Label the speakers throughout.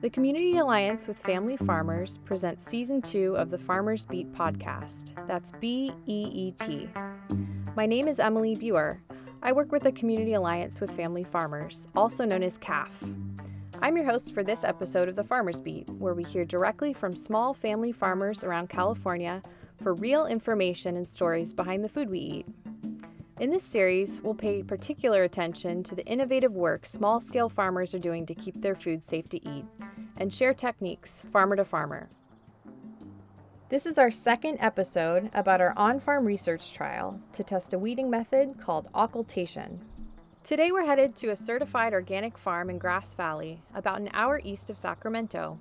Speaker 1: The Community Alliance with Family Farmers presents season two of the Farmers Beat podcast. That's B E E T. My name is Emily Buer. I work with the Community Alliance with Family Farmers, also known as CAFF. I'm your host for this episode of the Farmers Beat, where we hear directly from small family farmers around California for real information and stories behind the food we eat. In this series, we'll pay particular attention to the innovative work small scale farmers are doing to keep their food safe to eat and share techniques farmer to farmer. This is our second episode about our on farm research trial to test a weeding method called occultation. Today we're headed to a certified organic farm in Grass Valley, about an hour east of Sacramento.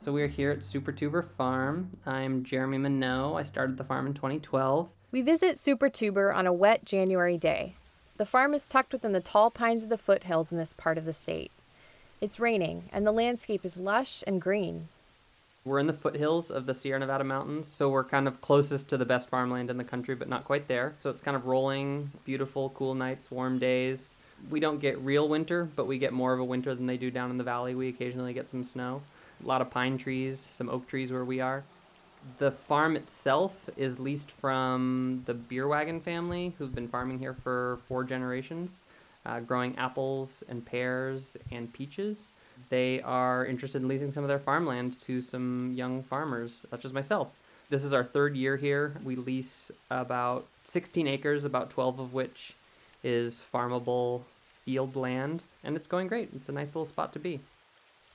Speaker 2: So we're here at Super Tuber Farm. I'm Jeremy Minot. I started the farm in 2012.
Speaker 1: We visit Super Tuber on a wet January day. The farm is tucked within the tall pines of the foothills in this part of the state. It's raining, and the landscape is lush and green.
Speaker 2: We're in the foothills of the Sierra Nevada mountains, so we're kind of closest to the best farmland in the country, but not quite there. So it's kind of rolling, beautiful, cool nights, warm days. We don't get real winter, but we get more of a winter than they do down in the valley. We occasionally get some snow. A lot of pine trees, some oak trees where we are the farm itself is leased from the Bierwagen family, who've been farming here for four generations, uh, growing apples and pears and peaches. They are interested in leasing some of their farmland to some young farmers, such as myself. This is our third year here. We lease about 16 acres, about 12 of which is farmable field land, and it's going great. It's a nice little spot to be.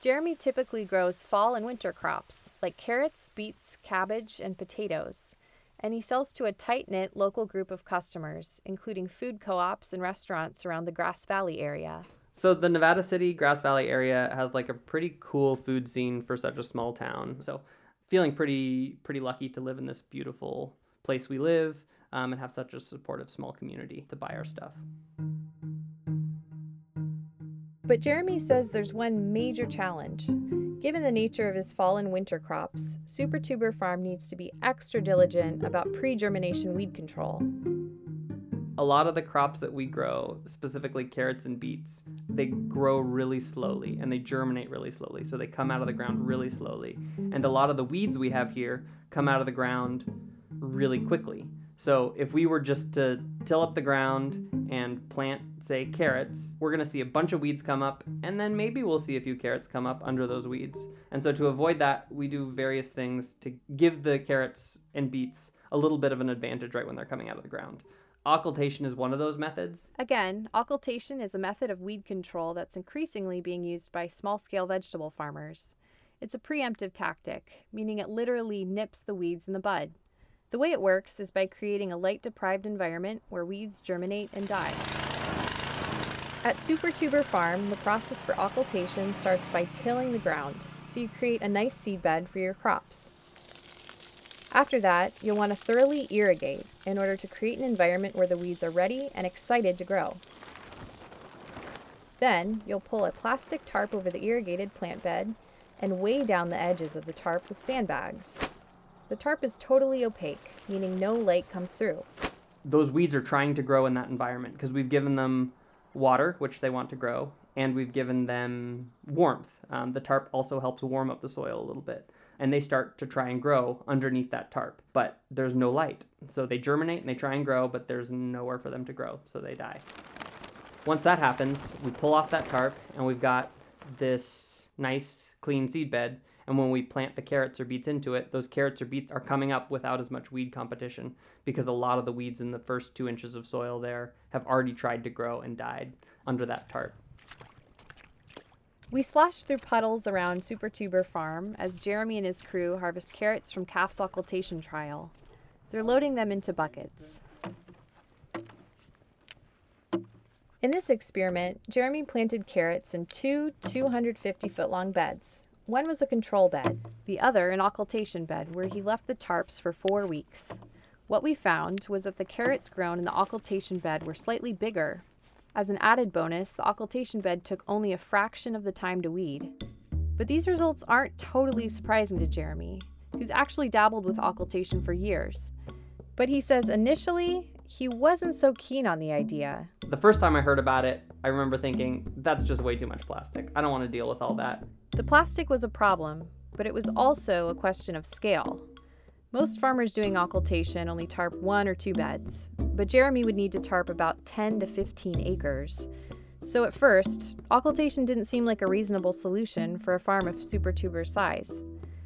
Speaker 1: Jeremy typically grows fall and winter crops like carrots, beets, cabbage, and potatoes, and he sells to a tight knit local group of customers, including food co ops and restaurants around the Grass Valley area.
Speaker 2: So, the Nevada City, Grass Valley area has like a pretty cool food scene for such a small town. So, feeling pretty, pretty lucky to live in this beautiful place we live um, and have such a supportive small community to buy our stuff.
Speaker 1: But Jeremy says there's one major challenge. Given the nature of his fall and winter crops, Super Tuber Farm needs to be extra diligent about pre germination weed control.
Speaker 2: A lot of the crops that we grow, specifically carrots and beets, they grow really slowly and they germinate really slowly. So they come out of the ground really slowly. And a lot of the weeds we have here come out of the ground really quickly. So if we were just to till up the ground and plant say carrots, we're to see a bunch of weeds come up, and then maybe we'll see a few carrots come up under those weeds. And so to avoid that, we do various things to give the carrots and beets a little bit of an advantage right when they're coming out of the ground. Occultation is one of those methods.
Speaker 1: Again, occultation is a method of weed control that's increasingly being used by small scale vegetable farmers. It's a preemptive tactic, meaning it literally nips the weeds in the bud. The way it works is by creating a light deprived environment where weeds germinate and die. At Super Tuber Farm, the process for occultation starts by tilling the ground, so you create a nice seed bed for your crops. After that, you'll want to thoroughly irrigate in order to create an environment where the weeds are ready and excited to grow. Then, you'll pull a plastic tarp over the irrigated plant bed and weigh down the edges of the tarp with sandbags. The tarp is totally opaque, meaning no light comes through.
Speaker 2: Those weeds are trying to grow in that environment because we've given them water, which they want to grow, and we've given them warmth. Um, the tarp also helps warm up the soil a little bit. And they start to try and grow underneath that tarp, but there's no light. So they germinate and they try and grow, but there's nowhere for them to grow, so they die. Once that happens, we pull off that tarp and we've got this nice clean seed bed and when we plant the carrots or beets into it, those carrots or beets are coming up without as much weed competition because a lot of the weeds in the first two inches of soil there have already tried to grow and died under that tarp.
Speaker 1: We slosh through puddles around Super Tuber Farm as Jeremy and his crew harvest carrots from CAFF's occultation trial. They're loading them into buckets. In this experiment, Jeremy planted carrots in two 250 foot long beds. One was a control bed, the other an occultation bed where he left the tarps for four weeks. What we found was that the carrots grown in the occultation bed were slightly bigger. As an added bonus, the occultation bed took only a fraction of the time to weed. But these results aren't totally surprising to Jeremy, who's actually dabbled with occultation for years. But he says initially, he wasn't so keen on the idea.
Speaker 2: The first time I heard about it, I remember thinking, that's just way too much plastic. I don't want to deal with all that.
Speaker 1: The plastic was a problem, but it was also a question of scale. Most farmers doing occultation only tarp one or two beds, but Jeremy would need to tarp about 10 to 15 acres. So at first, occultation didn't seem like a reasonable solution for a farm of Super Tuber's size.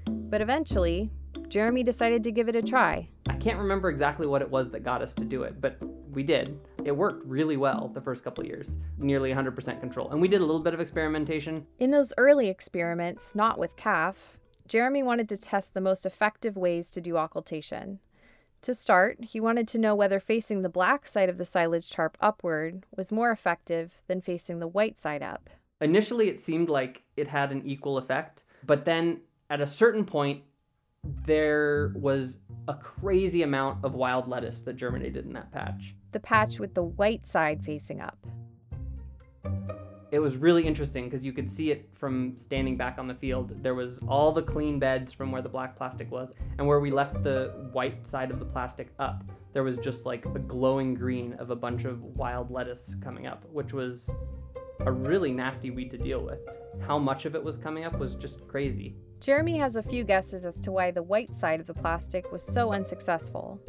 Speaker 1: But eventually, Jeremy decided to give it a try.
Speaker 2: I can't remember exactly what it was that got us to do it, but we did. It worked really well the first couple years, nearly 100% control. And we did a little bit of experimentation.
Speaker 1: In those early experiments, not with CAFF, Jeremy wanted to test the most effective ways to do occultation. To start, he wanted to know whether facing the black side of the silage tarp upward was more effective than facing the white side up.
Speaker 2: Initially, it seemed like it had an equal effect, but then at a certain point, there was a crazy amount of wild lettuce that germinated in that patch.
Speaker 1: The patch with the white side facing up
Speaker 2: it was really interesting because you could see it from standing back on the field. There was all the clean beds from where the black plastic was, and where we left the white side of the plastic up, there was just like a glowing green of a bunch of wild lettuce coming up, which was a really nasty weed to deal with. How much of it was coming up was just crazy.
Speaker 1: Jeremy has a few guesses as to why the white side of the plastic was so unsuccessful.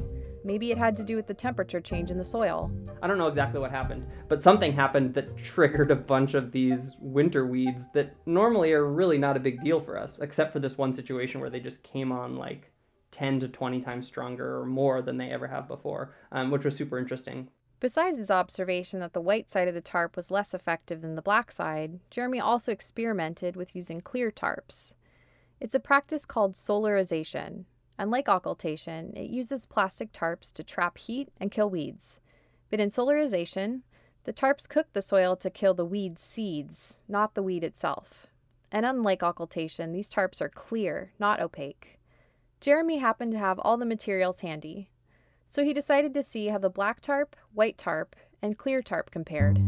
Speaker 1: Maybe it had to do with the temperature change in the soil.
Speaker 2: I don't know exactly what happened, but something happened that triggered a bunch of these winter weeds that normally are really not a big deal for us, except for this one situation where they just came on like 10 to 20 times stronger or more than they ever have before, um, which was super interesting.
Speaker 1: Besides his observation that the white side of the tarp was less effective than the black side, Jeremy also experimented with using clear tarps. It's a practice called solarization, Unlike occultation, it uses plastic tarps to trap heat and kill weeds. But in solarization, the tarps cook the soil to kill the weed's seeds, not the weed itself. And unlike occultation, these tarps are clear, not opaque. Jeremy happened to have all the materials handy, so he decided to see how the black tarp, white tarp, and clear tarp compared.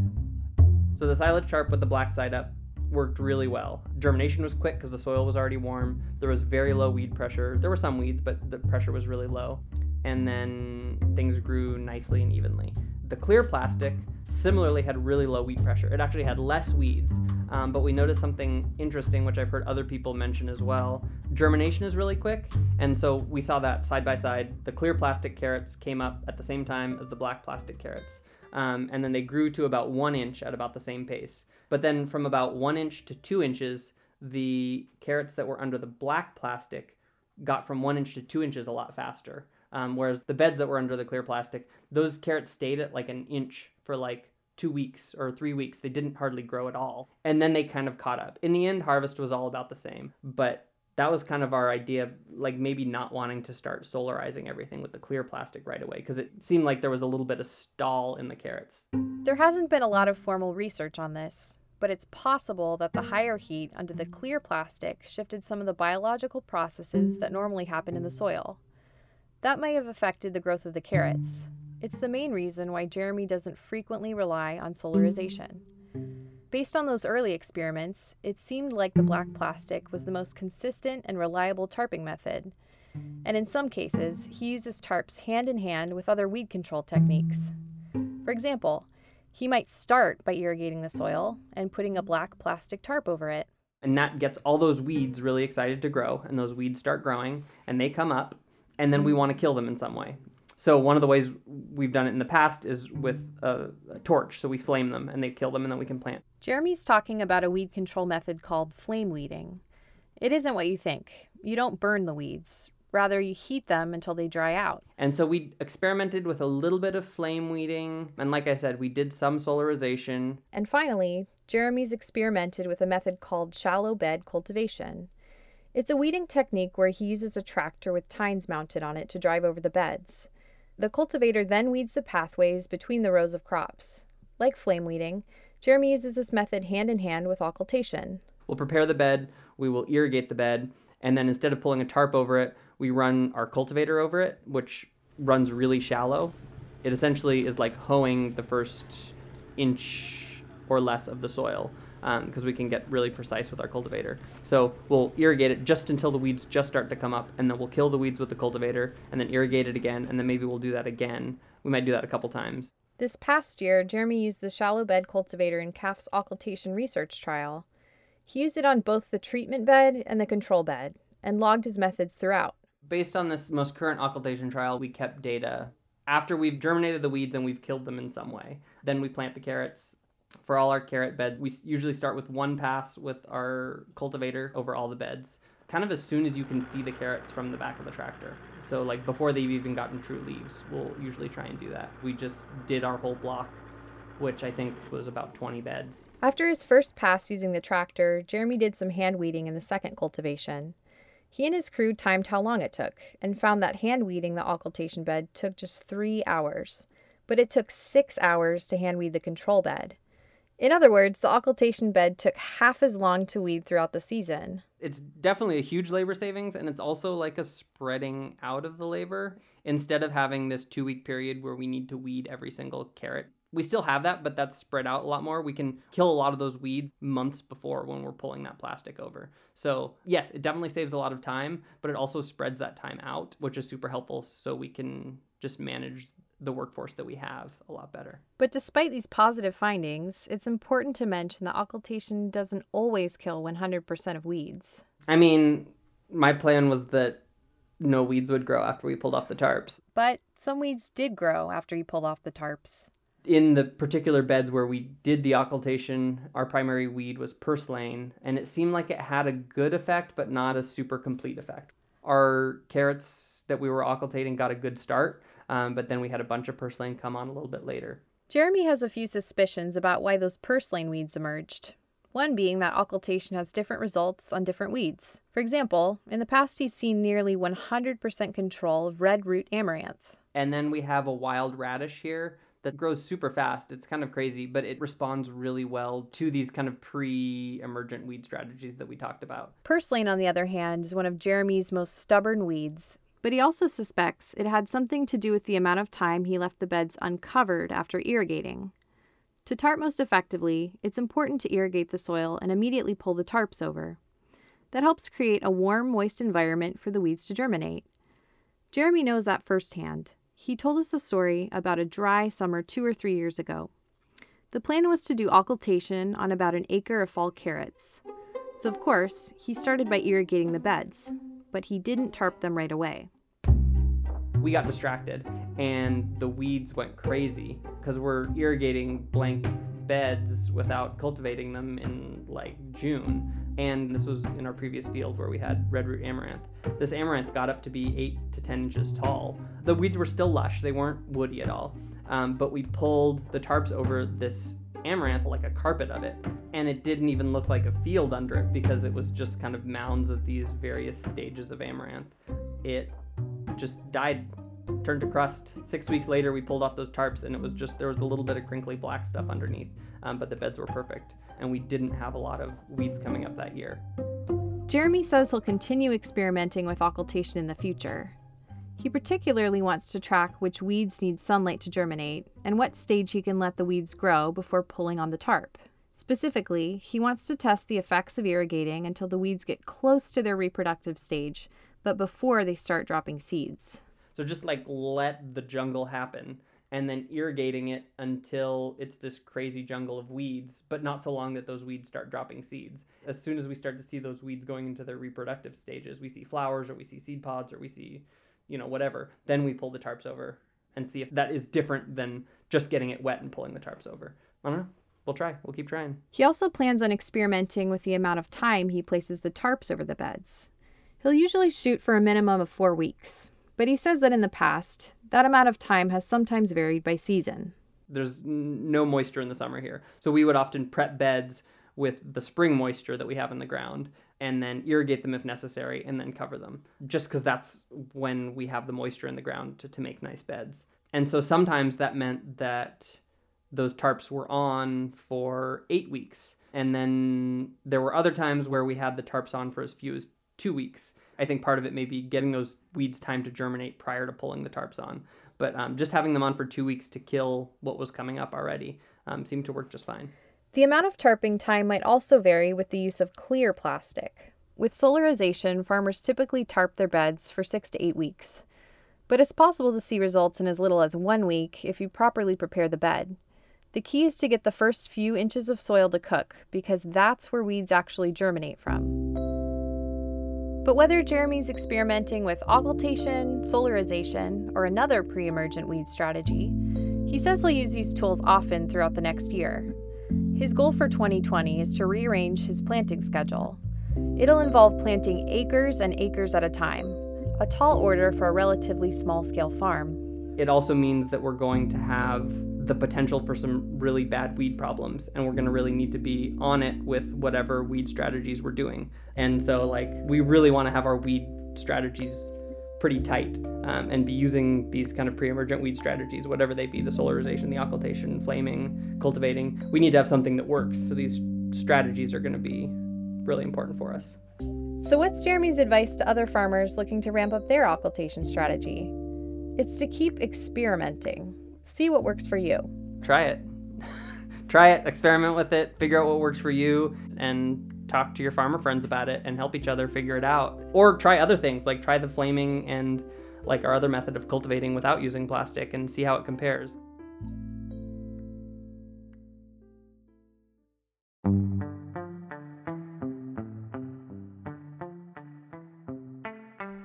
Speaker 2: So the silage tarp with the black side up worked really well. Germination was quick because the soil was already warm. There was very low weed pressure. There were some weeds, but the pressure was really low. And then things grew nicely and evenly. The clear plastic similarly had really low weed pressure. It actually had less weeds, um, but we noticed something interesting, which I've heard other people mention as well. Germination is really quick, and so we saw that side by side. The clear plastic carrots came up at the same time as the black plastic carrots, um, and then they grew to about one inch at about the same pace. But then from about one inch to two inches, the carrots that were under the black plastic got from one inch to two inches a lot faster. Um, whereas the beds that were under the clear plastic, those carrots stayed at like an inch for like two weeks or three weeks. They didn't hardly grow at all. And then they kind of caught up. In the end, harvest was all about the same. But that was kind of our idea of like maybe not wanting to start solarizing everything with the clear plastic right away because it seemed like there was a little bit of stall in the carrots.
Speaker 1: There hasn't been a lot of formal research on this, but it's possible that the higher heat under the clear plastic shifted some of the biological processes that normally happen in the soil. That may have affected the growth of the carrots. It's the main reason why Jeremy doesn't frequently rely on solarization. Based on those early experiments, it seemed like the black plastic was the most consistent and reliable tarping method. And in some cases, he uses tarps hand in hand with other weed control techniques. For example, he might start by irrigating the soil and putting a black plastic tarp over it.
Speaker 2: And that gets all those weeds really excited to grow, and those weeds start growing, and they come up, and then we want to kill them in some way. So one of the ways we've done it in the past is with a, a, torch. So we flame them and they kill them and then we can plant.
Speaker 1: Jeremy's talking about a weed control method called flame weeding. It isn't what you think. You don't burn the weeds. Rather, you heat them until they dry out.
Speaker 2: And so we experimented with a little bit of flame weeding. And like I said, we did some solarization.
Speaker 1: And finally, Jeremy's experimented with a method called shallow bed cultivation. It's a weeding technique where he uses a tractor with tines mounted on it to drive over the beds. The cultivator then weeds the pathways between the rows of crops. Like flame weeding, Jeremy uses this method hand in hand with occultation.
Speaker 2: We'll prepare the bed, we will irrigate the bed, and then instead of pulling a tarp over it, we run our cultivator over it, which runs really shallow. It essentially is like hoeing the first inch or less of the soil because um, we can get really precise with our cultivator. So we'll irrigate it just until the weeds just start to come up, and then we'll kill the weeds with the cultivator, and then irrigate it again, and then maybe we'll do that again we might do that a couple times.
Speaker 1: This past year, Jeremy used the shallow bed cultivator in CAFF's occultation research trial. He used it on both the treatment bed and the control bed and logged his methods throughout.
Speaker 2: Based on this most current occultation trial, we kept data after we've germinated the weeds and we've killed them in some way. Then we plant the carrots. For all our carrot beds, we usually start with one pass with our cultivator over all the beds, kind of as soon as you can see the carrots from the back of the tractor. So, like before they've even gotten true leaves, we'll usually try and do that. We just did our whole block, which I think was about 20 beds.
Speaker 1: After his first pass using the tractor, Jeremy did some hand weeding in the second cultivation. He and his crew timed how long it took and found that hand weeding the occultation bed took just three hours, but it took six hours to hand weed the control bed. In other words, the occultation bed took half as long to weed throughout the season.
Speaker 2: It's definitely a huge labor savings, and it's also like a spreading out of the labor instead of having this two week period where we need to weed every single carrot. We still have that, but that's spread out a lot more. We can kill a lot of those weeds months before when we're pulling that plastic over. So, yes, it definitely saves a lot of time, but it also spreads that time out, which is super helpful so we can just manage the workforce that we have a lot better.
Speaker 1: But despite these positive findings, it's important to mention that occultation doesn't always kill 100% of weeds.
Speaker 2: I mean, my plan was that no weeds would grow after we pulled off the tarps.
Speaker 1: But some weeds did grow after you pulled off the tarps.
Speaker 2: In the particular beds where we did the occultation, our primary weed was purslane, and it seemed like it had a good effect, but not a super complete effect. Our carrots that we were occultating got a good start, um, but then we had a bunch of purslane come on a little bit later.
Speaker 1: Jeremy has a few suspicions about why those purslane weeds emerged. One being that occultation has different results on different weeds. For example, in the past he's seen nearly 100% control of red root amaranth.
Speaker 2: And then we have a wild radish here that grows super fast. It's kind of crazy, but it responds really well to these kind of pre emergent weed strategies that we talked about.
Speaker 1: Purslane, on the other hand, is one of Jeremy's most stubborn weeds but he also suspects it had something to do with the amount of time he left the beds uncovered after irrigating. To tarp most effectively, it's important to irrigate the soil and immediately pull the tarps over. That helps create a warm, moist environment for the weeds to germinate. Jeremy knows that firsthand. He told us a story about a dry summer two or three years ago. The plan was to do occultation on about an acre of fall carrots. So, of course, he started by irrigating the beds, but he didn't tarp them right away.
Speaker 2: We got distracted and the weeds went crazy because we're irrigating blank beds without cultivating them in like June. And this was in our previous field where we had red root amaranth. This amaranth got up to be 8 to 10 inches tall. The weeds were still lush, they weren't woody at all. Um, but we pulled the tarps over this amaranth like a carpet of it. And it didn't even look like a field under it because it was just kind of mounds of these various stages of amaranth. It just died, turned to crust. Six weeks later, we pulled off those tarps and it was just, there was a little bit of crinkly black stuff underneath. Um, but the beds were perfect. And we didn't have a lot of weeds coming up that year.
Speaker 1: Jeremy says he'll continue experimenting with occultation in the future. He particularly wants to track which weeds need sunlight to germinate and what stage he can let the weeds grow before pulling on the tarp. Specifically, he wants to test the effects of irrigating until the weeds get close to their reproductive stage, but before they start dropping seeds.
Speaker 2: So just like let the jungle happen and then irrigating it until it's this crazy jungle of weeds, but not so long that those weeds start dropping seeds. As soon as we start to see those weeds going into their reproductive stages, we see flowers or we see seed pods or we see you know, whatever. Then we pull the tarps over and see if that is different than just getting it wet and pulling the tarps over. I don't know. We'll try. We'll keep trying.
Speaker 1: He also plans on experimenting with the amount of time he places the tarps over the beds. He'll usually shoot for a minimum of four weeks, but he says that in the past, that amount of time has sometimes varied by season.
Speaker 2: There's no moisture in the summer here, so we would often prep beds with the spring moisture that we have in the ground and then irrigate them if necessary and then cover them just because that's when we have the moisture in the ground to, to make nice beds. And so sometimes that meant that those tarps were on for eight weeks and then there were other times where we had the tarps on for as few as two weeks i think part of it may be getting those weeds time to germinate prior to pulling the tarps on but um, just having them on for two weeks to kill what was coming up already um, seemed to work just fine
Speaker 1: the amount of tarping time might also vary with the use of clear plastic. With solarization, farmers typically tarp their beds for six to eight weeks. But it's possible to see results in as little as one week if you properly prepare the bed. The key is to get the first few inches of soil to cook because that's where weeds actually germinate from. But whether Jeremy's experimenting with occultation, solarization, or another pre emergent weed strategy, he says he'll use these tools often throughout the next year. His goal for 2020 is to rearrange his planting schedule. It'll involve planting acres and acres at a time, a tall order for a relatively small scale farm.
Speaker 2: It also means that we're going to have the potential for some really bad weed problems and we're going to really need to be on it with whatever weed strategies we're doing. And so like we really want to have our weed strategies pretty tight um, and be using these kind of pre-emergent weed strategies whatever they be the solarization the occultation flaming cultivating. We need to have something that works so these strategies are going to be really important for us.
Speaker 1: So what's jeremy's advice to other farmers looking to ramp up their occultation strategy? It's to keep experimenting See what works for you.
Speaker 2: Try it. Try it, experiment with it, figure out what works for you, and talk to your farmer friends about it and help each other figure it out. Or try other things, like try the flaming and like our other method of cultivating without using plastic and see how it compares.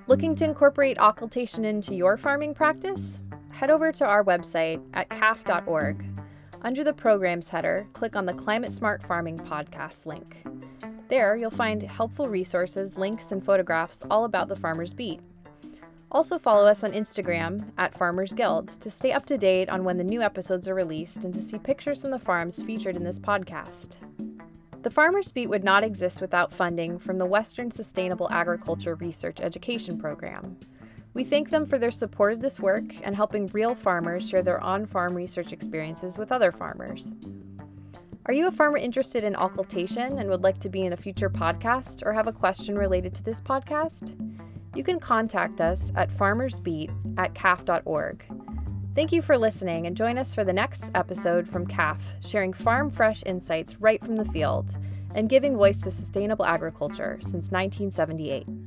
Speaker 1: Looking to incorporate occultation into your farming practice? Head over to our website at caff.org. Under the programs header, click on the Climate Smart Farming podcast link. There, you'll find helpful resources, links, and photographs all about the Farmers Beat. Also, follow us on Instagram at Farmers Guild to stay up to date on when the new episodes are released and to see pictures from the farms featured in this podcast. The Farmers Beat would not exist without funding from the Western Sustainable Agriculture Research Education Program. We thank them for their support of this work and helping real farmers share their on farm research experiences with other farmers. Are you a farmer interested in occultation and would like to be in a future podcast or have a question related to this podcast? You can contact us at farmersbeat at caff.org. Thank you for listening and join us for the next episode from CAFF, sharing farm fresh insights right from the field and giving voice to sustainable agriculture since 1978.